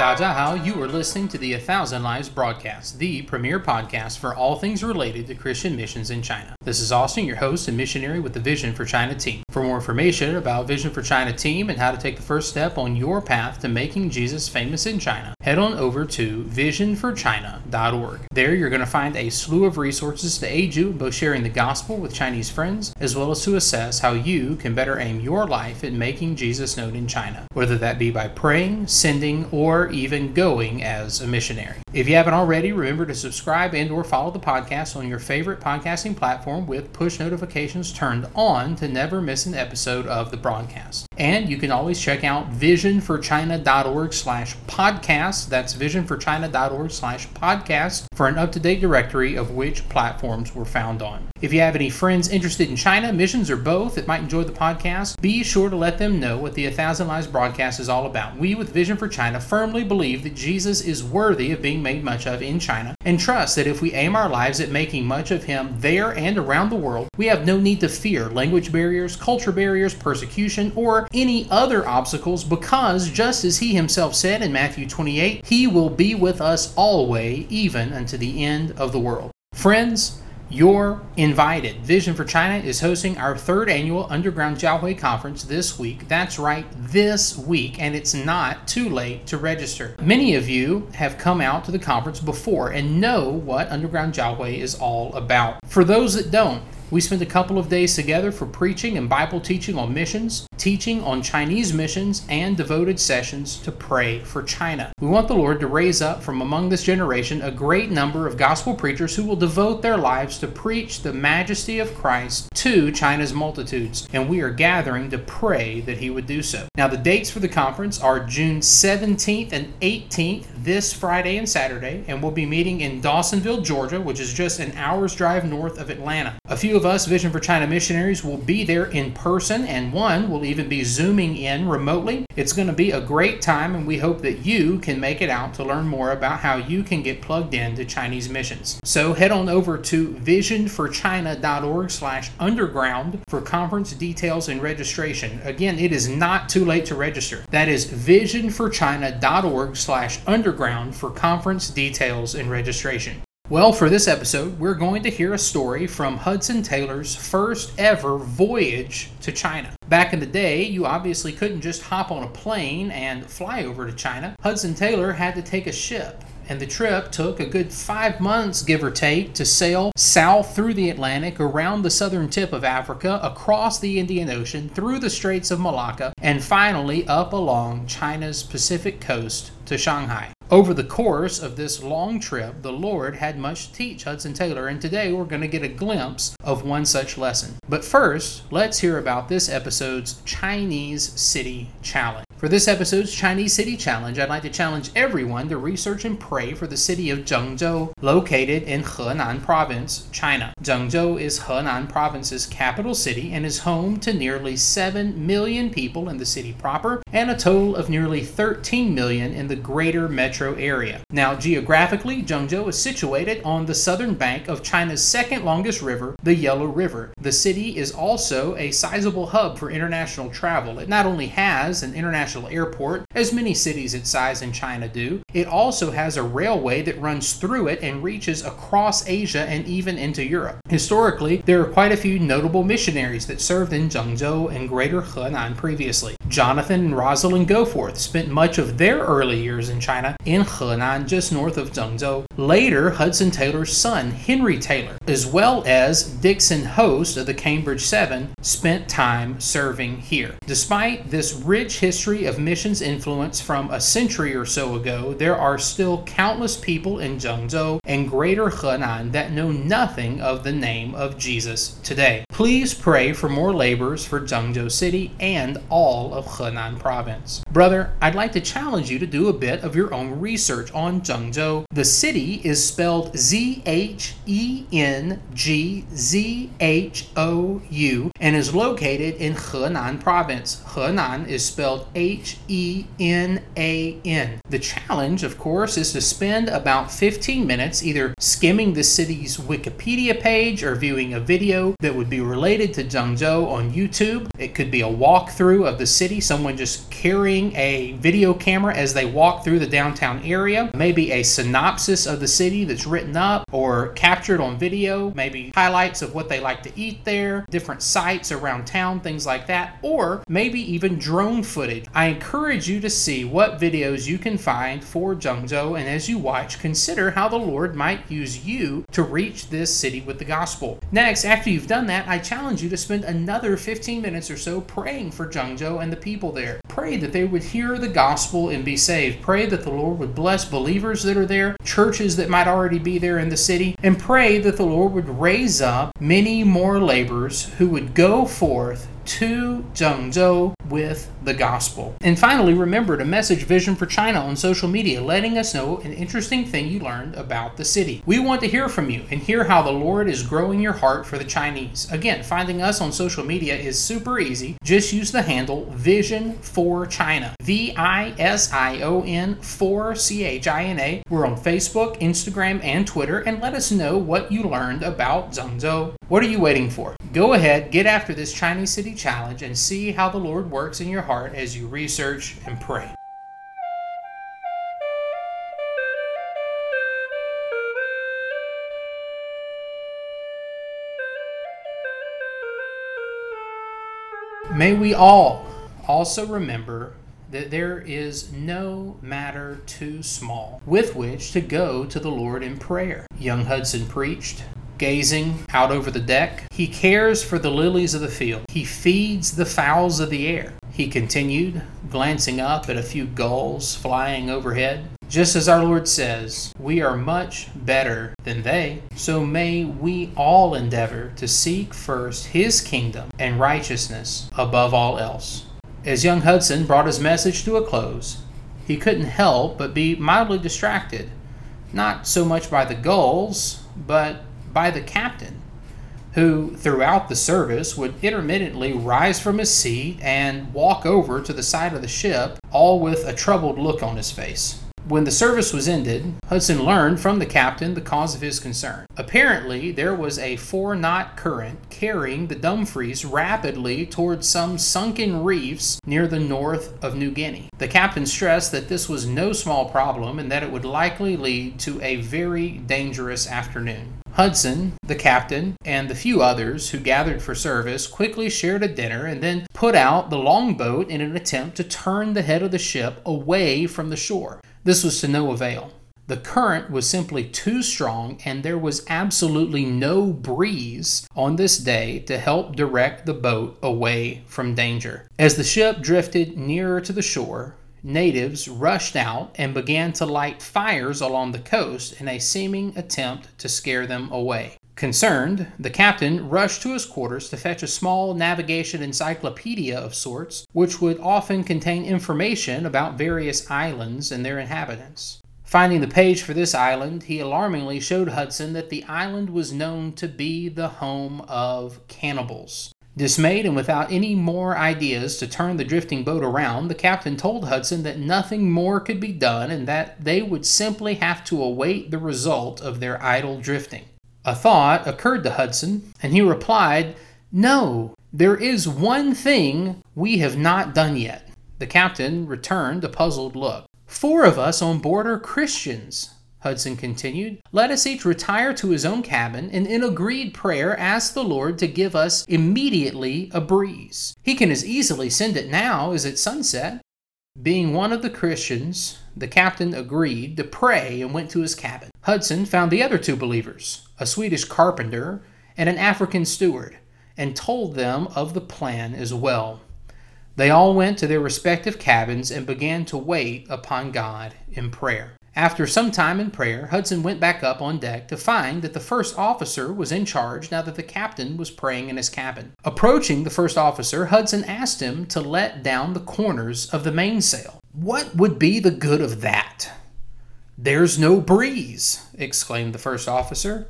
Dajahao, you are listening to the A Thousand Lives broadcast, the premier podcast for all things related to Christian missions in China. This is Austin, your host and missionary with the Vision for China team. For more information about Vision for China team and how to take the first step on your path to making Jesus famous in China, head on over to visionforchina.org. There you're going to find a slew of resources to aid you both sharing the gospel with Chinese friends as well as to assess how you can better aim your life at making Jesus known in China, whether that be by praying, sending, or even going as a missionary. If you haven't already, remember to subscribe and or follow the podcast on your favorite podcasting platform with push notifications turned on to never miss an episode of the broadcast. And you can always check out visionforchina.org slash podcast. That's visionforchina.org slash podcast for an up-to-date directory of which platforms we're found on. If you have any friends interested in China, missions, or both that might enjoy the podcast, be sure to let them know what the A Thousand Lives broadcast is all about. We with Vision for China firmly believe that Jesus is worthy of being made much of in China and trust that if we aim our lives at making much of him there and around the world, we have no need to fear language barriers, culture barriers, persecution, or any other obstacles because just as he himself said in Matthew 28, he will be with us always, even unto the end of the world. Friends, you're invited. Vision for China is hosting our third annual Underground Jiahui Conference this week. That's right, this week, and it's not too late to register. Many of you have come out to the conference before and know what Underground Jiahui is all about. For those that don't, we spent a couple of days together for preaching and Bible teaching on missions, teaching on Chinese missions, and devoted sessions to pray for China. We want the Lord to raise up from among this generation a great number of gospel preachers who will devote their lives to preach the majesty of Christ to China's multitudes, and we are gathering to pray that He would do so. Now, the dates for the conference are June 17th and 18th, this Friday and Saturday, and we'll be meeting in Dawsonville, Georgia, which is just an hour's drive north of Atlanta. A few of us Vision for China missionaries will be there in person, and one will even be zooming in remotely. It's going to be a great time, and we hope that you can make it out to learn more about how you can get plugged in to Chinese missions. So head on over to visionforchina.org slash underground for conference details and registration. Again, it is not too late to register. That is visionforchina.org slash underground for conference details and registration. Well, for this episode, we're going to hear a story from Hudson Taylor's first ever voyage to China. Back in the day, you obviously couldn't just hop on a plane and fly over to China. Hudson Taylor had to take a ship and the trip took a good five months, give or take, to sail south through the Atlantic, around the southern tip of Africa, across the Indian Ocean, through the Straits of Malacca, and finally up along China's Pacific coast to Shanghai. Over the course of this long trip, the Lord had much to teach Hudson Taylor, and today we're going to get a glimpse of one such lesson. But first, let's hear about this episode's Chinese City Challenge. For this episode's Chinese City Challenge, I'd like to challenge everyone to research and pray for the city of Zhengzhou, located in Henan Province, China. Zhengzhou is Henan Province's capital city and is home to nearly 7 million people in the city proper and a total of nearly 13 million in the greater metro area. Now, geographically, Zhengzhou is situated on the southern bank of China's second longest river, the Yellow River. The city is also a sizable hub for international travel. It not only has an international airport, as many cities its size in China do, it also has a railway that runs through it and reaches across Asia and even into Europe. Historically, there are quite a few notable missionaries that served in Zhengzhou and Greater Henan previously. Jonathan and Rosalind Goforth spent much of their early years in China in Henan, just north of Zhengzhou. Later, Hudson Taylor's son, Henry Taylor, as well as Dixon Hoste of the Cambridge Seven, spent time serving here. Despite this rich history of missions influence from a century or so ago, there are still countless people in Zhengzhou and Greater Henan that know nothing of the name of Jesus today. Please pray for more laborers for Zhengzhou City and all of Henan Province. Brother, I'd like to challenge you to do a bit of your own research on Zhengzhou. The city is spelled Z H E N G Z H O U and is located in Henan Province. Henan is spelled H E N A N. The challenge, of course, is to spend about 15 minutes either skimming the city's Wikipedia page or viewing a video that would be related to Zhengzhou on YouTube. It could be a walkthrough of the city, someone just carrying a video camera as they walk through the downtown area. Maybe a synopsis of the city that's written up or captured on video, maybe highlights of what they like to eat there, different sites around town, things like that, or maybe even drone footage. I encourage you to see what videos you can find for Zhengzhou, and as you watch, consider how the Lord might use you to reach this city with the gospel. Next, after you've done that, I challenge you to spend another 15 minutes or so praying for Zhengzhou and the people there. Pray that they would hear the gospel and be saved. Pray that the Lord would bless believers that are there, churches that might already be there in the city, and pray that the Lord would raise up many more laborers who would go forth to Zhengzhou with the gospel. And finally, remember to message Vision for China on social media, letting us know an interesting thing you learned about the city. We want to hear from you and hear how the Lord is growing your heart for the Chinese. Again, finding us on social media is super easy. Just use the handle Vision for China. V I S I O N 4 C H I N A. We're on Facebook, Instagram, and Twitter, and let us know what you learned about Zhengzhou. What are you waiting for? Go ahead, get after this Chinese City Challenge, and see how the Lord works in your heart as you research and pray. May we all also remember that there is no matter too small with which to go to the Lord in prayer. Young Hudson preached, gazing out over the deck. He cares for the lilies of the field. He feeds the fowls of the air. He continued, glancing up at a few gulls flying overhead. Just as our Lord says, we are much better than they. So may we all endeavor to seek first His kingdom and righteousness above all else. As young Hudson brought his message to a close, he couldn't help but be mildly distracted, not so much by the gulls, but by the captain, who throughout the service would intermittently rise from his seat and walk over to the side of the ship, all with a troubled look on his face. When the service was ended, Hudson learned from the captain the cause of his concern. Apparently, there was a four knot current carrying the Dumfries rapidly towards some sunken reefs near the north of New Guinea. The captain stressed that this was no small problem and that it would likely lead to a very dangerous afternoon. Hudson, the captain, and the few others who gathered for service quickly shared a dinner and then put out the longboat in an attempt to turn the head of the ship away from the shore. This was to no avail. The current was simply too strong, and there was absolutely no breeze on this day to help direct the boat away from danger. As the ship drifted nearer to the shore, natives rushed out and began to light fires along the coast in a seeming attempt to scare them away. Concerned, the captain rushed to his quarters to fetch a small navigation encyclopedia of sorts, which would often contain information about various islands and their inhabitants. Finding the page for this island, he alarmingly showed Hudson that the island was known to be the home of cannibals. Dismayed and without any more ideas to turn the drifting boat around, the captain told Hudson that nothing more could be done and that they would simply have to await the result of their idle drifting. A thought occurred to Hudson, and he replied, No, there is one thing we have not done yet. The captain returned a puzzled look. Four of us on board are Christians, Hudson continued. Let us each retire to his own cabin and in agreed prayer ask the Lord to give us immediately a breeze. He can as easily send it now as at sunset. Being one of the Christians, the captain agreed to pray and went to his cabin. Hudson found the other two believers, a Swedish carpenter and an African steward, and told them of the plan as well. They all went to their respective cabins and began to wait upon God in prayer. After some time in prayer, Hudson went back up on deck to find that the first officer was in charge now that the captain was praying in his cabin. Approaching the first officer, Hudson asked him to let down the corners of the mainsail. What would be the good of that? There's no breeze, exclaimed the first officer.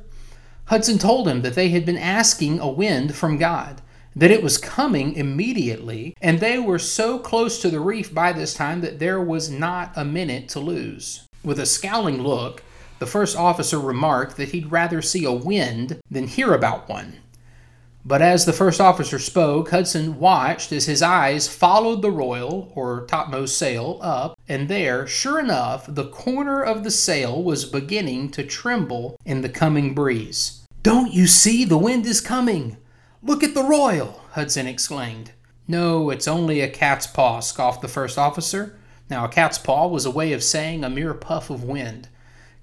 Hudson told him that they had been asking a wind from God, that it was coming immediately, and they were so close to the reef by this time that there was not a minute to lose. With a scowling look, the first officer remarked that he'd rather see a wind than hear about one. But as the first officer spoke, Hudson watched as his eyes followed the royal, or topmost sail, up, and there, sure enough, the corner of the sail was beginning to tremble in the coming breeze. Don't you see the wind is coming? Look at the royal, Hudson exclaimed. No, it's only a cat's paw, scoffed the first officer. Now, a cat's paw was a way of saying a mere puff of wind.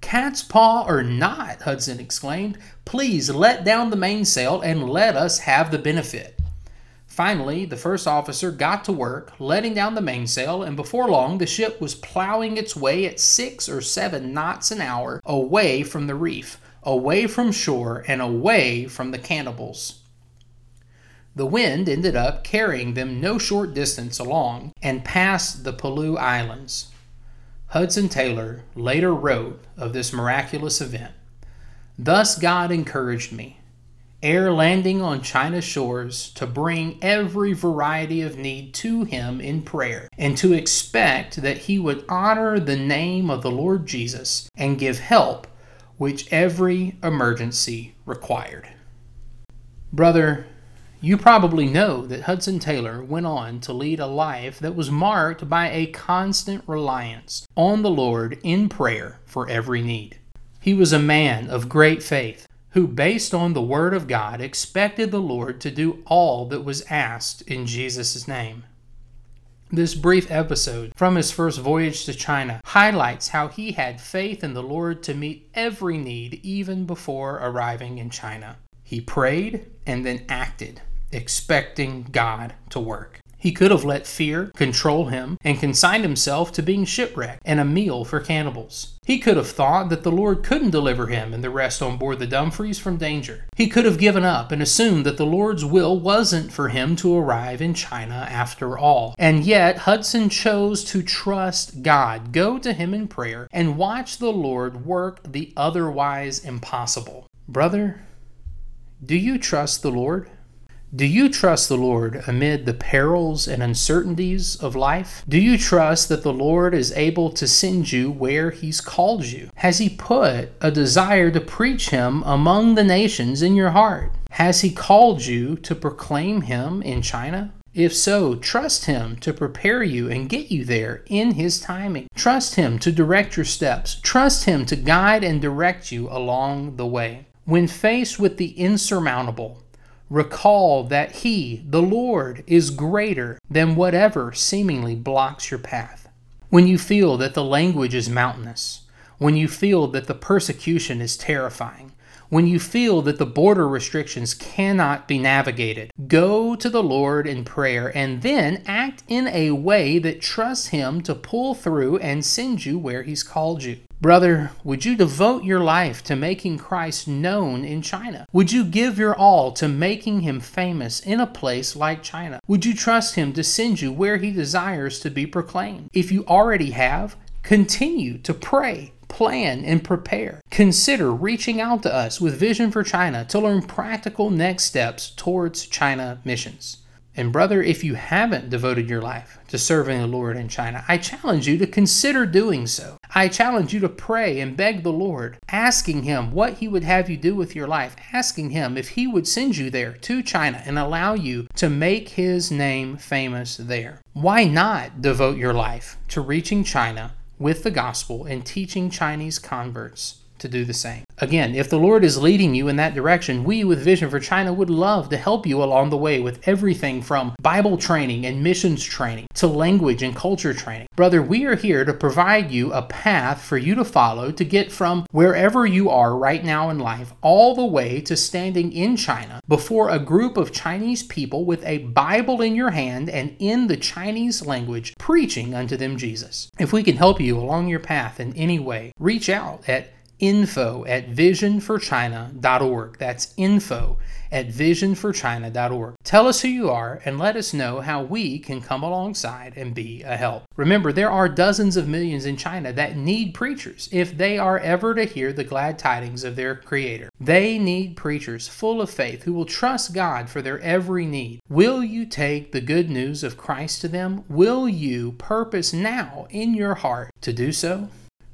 Cat's paw or not, Hudson exclaimed, please let down the mainsail and let us have the benefit. Finally, the first officer got to work, letting down the mainsail, and before long the ship was plowing its way at six or seven knots an hour away from the reef, away from shore, and away from the cannibals. The wind ended up carrying them no short distance along and past the Pelew Islands. Hudson Taylor later wrote of this miraculous event Thus God encouraged me, ere landing on China's shores, to bring every variety of need to Him in prayer, and to expect that He would honor the name of the Lord Jesus and give help which every emergency required. Brother, you probably know that Hudson Taylor went on to lead a life that was marked by a constant reliance on the Lord in prayer for every need. He was a man of great faith who, based on the Word of God, expected the Lord to do all that was asked in Jesus' name. This brief episode from his first voyage to China highlights how he had faith in the Lord to meet every need even before arriving in China. He prayed and then acted expecting God to work. He could have let fear control him and consigned himself to being shipwrecked and a meal for cannibals. He could have thought that the Lord couldn't deliver him and the rest on board the Dumfries from danger. He could have given up and assumed that the Lord's will wasn't for him to arrive in China after all. And yet, Hudson chose to trust God, go to him in prayer, and watch the Lord work the otherwise impossible. Brother, do you trust the Lord? Do you trust the Lord amid the perils and uncertainties of life? Do you trust that the Lord is able to send you where He's called you? Has He put a desire to preach Him among the nations in your heart? Has He called you to proclaim Him in China? If so, trust Him to prepare you and get you there in His timing. Trust Him to direct your steps. Trust Him to guide and direct you along the way. When faced with the insurmountable, Recall that He, the Lord, is greater than whatever seemingly blocks your path. When you feel that the language is mountainous, when you feel that the persecution is terrifying, when you feel that the border restrictions cannot be navigated, go to the Lord in prayer and then act in a way that trusts Him to pull through and send you where He's called you. Brother, would you devote your life to making Christ known in China? Would you give your all to making him famous in a place like China? Would you trust him to send you where he desires to be proclaimed? If you already have, continue to pray plan, and prepare. Consider reaching out to us with Vision for China to learn practical next steps towards China missions. And, brother, if you haven't devoted your life to serving the Lord in China, I challenge you to consider doing so. I challenge you to pray and beg the Lord, asking Him what He would have you do with your life, asking Him if He would send you there to China and allow you to make His name famous there. Why not devote your life to reaching China with the gospel and teaching Chinese converts to do the same. Again, if the Lord is leading you in that direction, we with Vision for China would love to help you along the way with everything from Bible training and missions training to language and culture training. Brother, we are here to provide you a path for you to follow to get from wherever you are right now in life all the way to standing in China before a group of Chinese people with a Bible in your hand and in the Chinese language preaching unto them Jesus. If we can help you along your path in any way, reach out at info at visionforchina.org. That's info at visionforchina.org. Tell us who you are and let us know how we can come alongside and be a help. Remember, there are dozens of millions in China that need preachers if they are ever to hear the glad tidings of their Creator. They need preachers full of faith who will trust God for their every need. Will you take the good news of Christ to them? Will you purpose now in your heart to do so?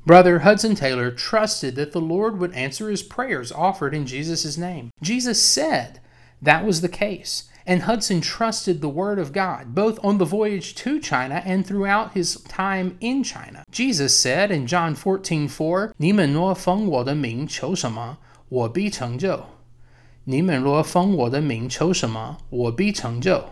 Brother Hudson Taylor trusted that the Lord would answer his prayers offered in Jesus' name. Jesus said that was the case. And Hudson trusted the Word of God, both on the voyage to China and throughout his time in China. Jesus said in John 14 4, 你们若奉我的名求什么，我必成就。你们若奉我的名求什么，我必成就。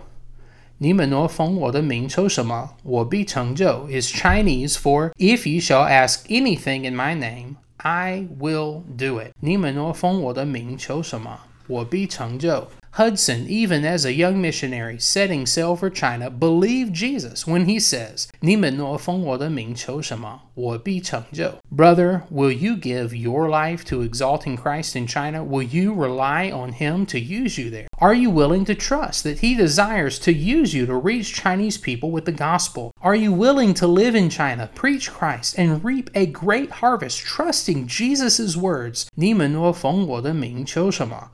你们若奉我的名求什么，我必成就 is Chinese for if you shall ask anything in my name, I will do it. 你们若奉我的名求什么，我必成就。 Hudson, even as a young missionary setting sail for China, believed Jesus when he says, Brother, will you give your life to exalting Christ in China? Will you rely on him to use you there? Are you willing to trust that he desires to use you to reach Chinese people with the gospel? Are you willing to live in China, preach Christ, and reap a great harvest, trusting Jesus' words? 你们若奉我的名求什么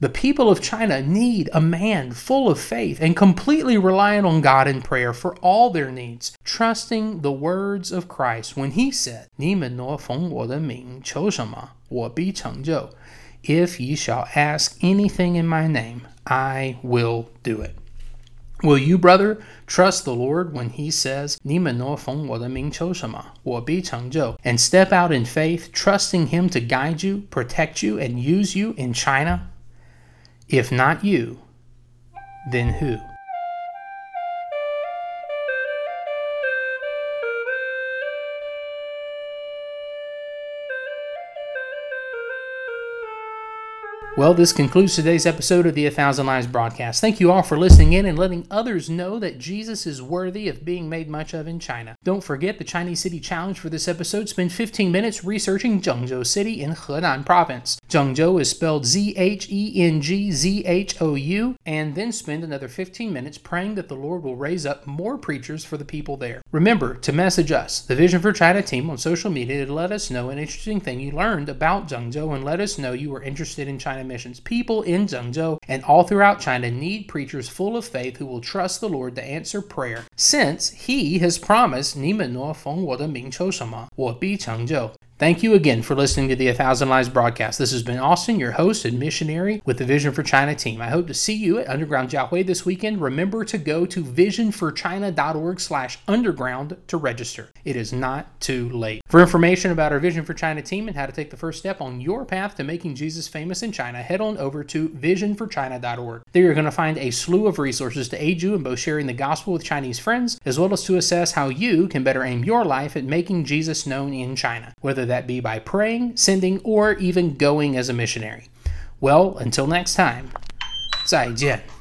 ？the people of China need a man full of faith and completely reliant on God in prayer for all their needs, trusting the words of Christ when he said, If ye shall ask anything in my name, I will do it. Will you, brother, trust the Lord when He says, 你们若奉我的名求什么，我必成就, and step out in faith, trusting Him to guide you, protect you, and use you in China? If not you, then who? Well, this concludes today's episode of the A Thousand Lives broadcast. Thank you all for listening in and letting others know that Jesus is worthy of being made much of in China. Don't forget the Chinese City Challenge for this episode. Spend 15 minutes researching Zhengzhou City in Henan Province. Zhengzhou is spelled Z H E N G Z H O U, and then spend another 15 minutes praying that the Lord will raise up more preachers for the people there. Remember to message us, the Vision for China team, on social media to let us know an interesting thing you learned about Zhengzhou and let us know you were interested in China missions. People in Zhengzhou and all throughout China need preachers full of faith who will trust the Lord to answer prayer, since He has promised 你们若奉我的名求什么，我必成就。 Thank you again for listening to the A Thousand Lives broadcast. This has been Austin, your host and missionary with the Vision for China team. I hope to see you at Underground Jiahui this weekend. Remember to go to visionforchina.org slash underground to register. It is not too late. For information about our Vision for China team and how to take the first step on your path to making Jesus famous in China, head on over to visionforchina.org. There you're going to find a slew of resources to aid you in both sharing the gospel with Chinese friends, as well as to assess how you can better aim your life at making Jesus known in China, whether whether that be by praying, sending, or even going as a missionary. Well, until next time, 再见。